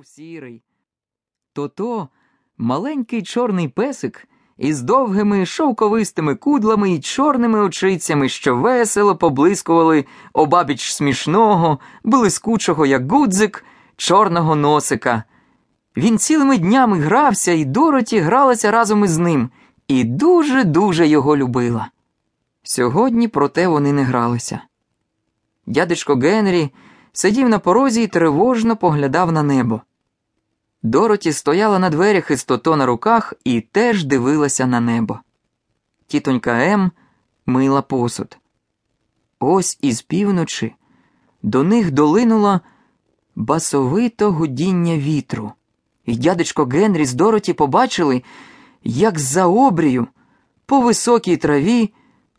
був сірий. То-то маленький чорний песик із довгими шовковистими кудлами і чорними очицями, що весело поблискували обабіч смішного, блискучого, як гудзик, чорного носика. Він цілими днями грався, і Дороті гралася разом із ним, і дуже-дуже його любила. Сьогодні, проте, вони не гралися. Дядечко Генрі сидів на порозі і тривожно поглядав на небо. Дороті стояла на дверях із тото на руках і теж дивилася на небо. Тітонька Ем мила посуд. Ось із півночі до них долинуло басовито гудіння вітру, і дядечко Генрі з Дороті побачили, як за обрію по високій траві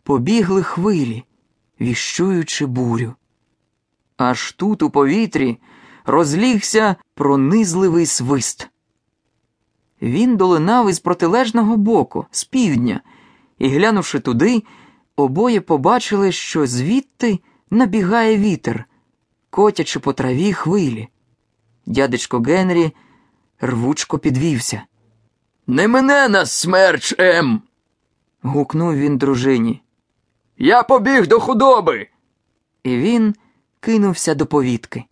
побігли хвилі, віщуючи бурю. Аж тут у повітрі розлігся пронизливий свист. Він долинав із протилежного боку, з півдня, і, глянувши туди, обоє побачили, що звідти набігає вітер, котячи по траві хвилі. Дядечко Генрі рвучко підвівся. Не мене нас смерч, Ем. гукнув він дружині. Я побіг до худоби. І він кинувся до повітки.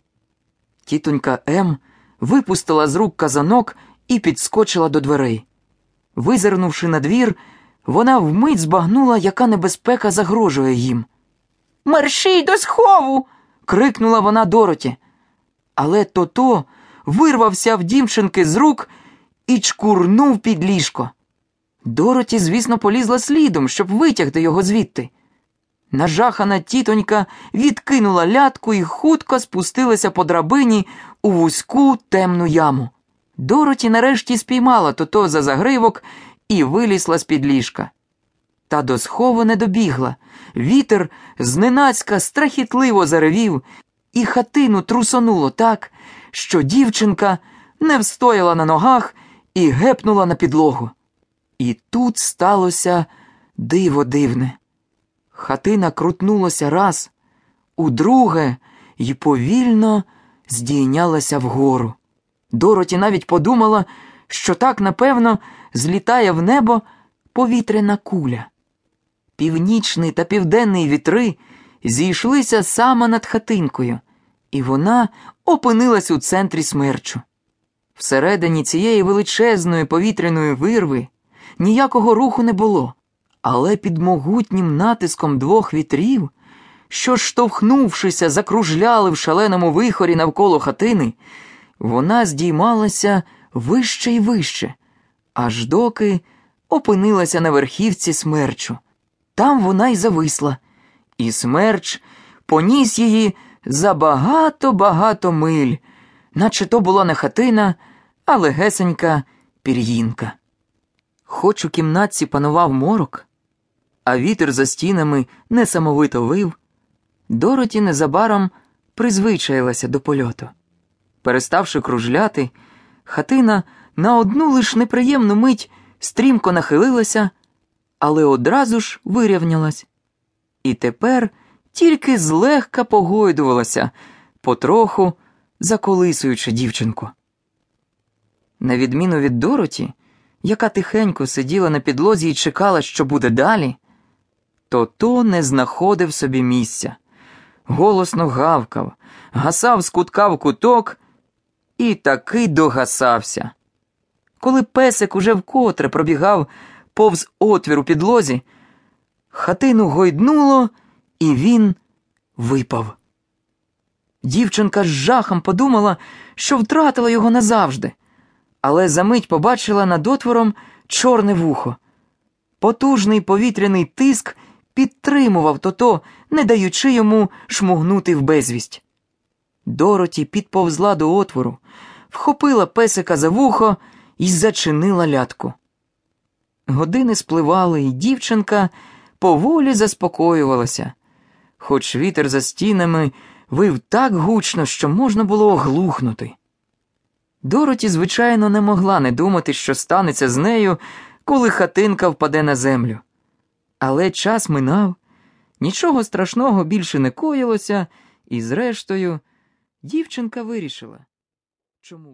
Тітонька М випустила з рук казанок і підскочила до дверей. Визирнувши на двір, вона вмить збагнула, яка небезпека загрожує їм. Мерщій до схову. крикнула вона Дороті. Але тото вирвався в дівчинки з рук і чкурнув під ліжко. Дороті, звісно, полізла слідом, щоб витягти його звідти. Нажахана тітонька відкинула лятку і хутко спустилася по драбині у вузьку темну яму. Дороті нарешті спіймала тото за загривок і вилізла з-під ліжка. Та до схову не добігла. Вітер зненацька страхітливо заревів, і хатину трусонуло так, що дівчинка не встояла на ногах і гепнула на підлогу. І тут сталося диво дивне. Хатина крутнулася раз, удруге й повільно здійнялася вгору. Дороті навіть подумала, що так, напевно, злітає в небо повітряна куля. Північний та південний вітри зійшлися саме над хатинкою, і вона опинилась у центрі смерчу. Всередині цієї величезної повітряної вирви ніякого руху не було. Але під могутнім натиском двох вітрів, що, штовхнувшися, закружляли в шаленому вихорі навколо хатини, вона здіймалася вище й вище, аж доки опинилася на верхівці смерчу. Там вона й зависла, і смерч поніс її за багато-багато миль, наче то була не хатина, а легесенька пір'їнка. Хоч у кімнатці панував морок, а вітер за стінами несамовито вив, Дороті незабаром призвичаїлася до польоту. Переставши кружляти, хатина на одну лиш неприємну мить стрімко нахилилася, але одразу ж вирівнялась. І тепер тільки злегка погойдувалася, потроху заколисуючи дівчинку. На відміну від Дороті, яка тихенько сиділа на підлозі і чекала, що буде далі, то не знаходив собі місця, голосно гавкав, гасав з кутка в куток і таки догасався. Коли песик уже вкотре пробігав повз отвір у підлозі, хатину гойднуло, і він випав. Дівчинка з жахом подумала, що втратила його назавжди але за мить побачила над отвором чорне вухо. Потужний повітряний тиск підтримував тото, не даючи йому шмугнути в безвість. Дороті підповзла до отвору, вхопила песика за вухо і зачинила лятку. Години спливали, і дівчинка поволі заспокоювалася, хоч вітер за стінами вив так гучно, що можна було оглухнути. Дороті, звичайно, не могла не думати, що станеться з нею, коли хатинка впаде на землю. Але час минав, нічого страшного більше не коїлося, і, зрештою, дівчинка вирішила. Чому